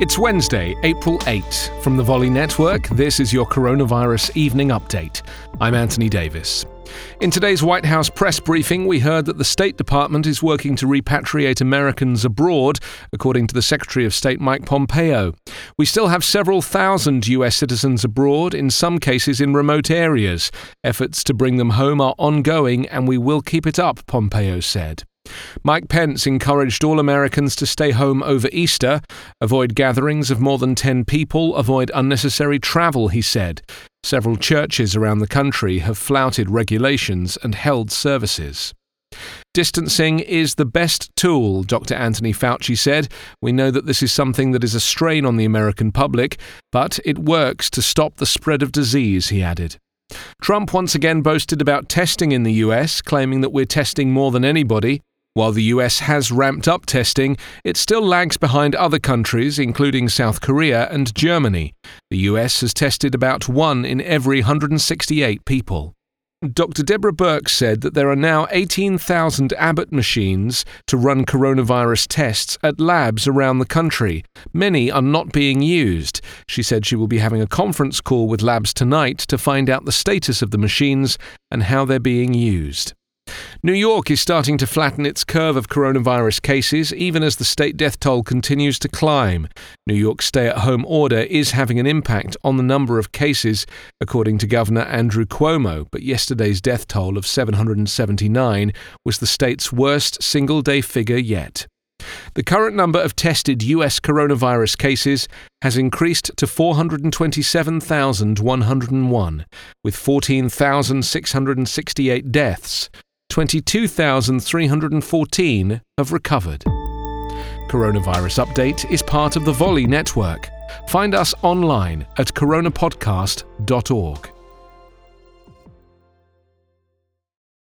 It's Wednesday, April 8. From the Volley Network, this is your coronavirus evening update. I'm Anthony Davis. In today's White House press briefing, we heard that the State Department is working to repatriate Americans abroad, according to the Secretary of State Mike Pompeo. We still have several thousand US citizens abroad, in some cases in remote areas. Efforts to bring them home are ongoing, and we will keep it up, Pompeo said. Mike Pence encouraged all Americans to stay home over Easter, avoid gatherings of more than 10 people, avoid unnecessary travel, he said. Several churches around the country have flouted regulations and held services. Distancing is the best tool, Dr. Anthony Fauci said. We know that this is something that is a strain on the American public, but it works to stop the spread of disease, he added. Trump once again boasted about testing in the US, claiming that we're testing more than anybody. While the US has ramped up testing, it still lags behind other countries, including South Korea and Germany. The US has tested about one in every 168 people. Dr. Deborah Birx said that there are now 18,000 Abbott machines to run coronavirus tests at labs around the country. Many are not being used. She said she will be having a conference call with labs tonight to find out the status of the machines and how they're being used. New York is starting to flatten its curve of coronavirus cases, even as the state death toll continues to climb. New York's stay at home order is having an impact on the number of cases, according to Governor Andrew Cuomo, but yesterday's death toll of 779 was the state's worst single day figure yet. The current number of tested US coronavirus cases has increased to 427,101, with 14,668 deaths. 22,314 have recovered. Coronavirus Update is part of the Volley Network. Find us online at coronapodcast.org.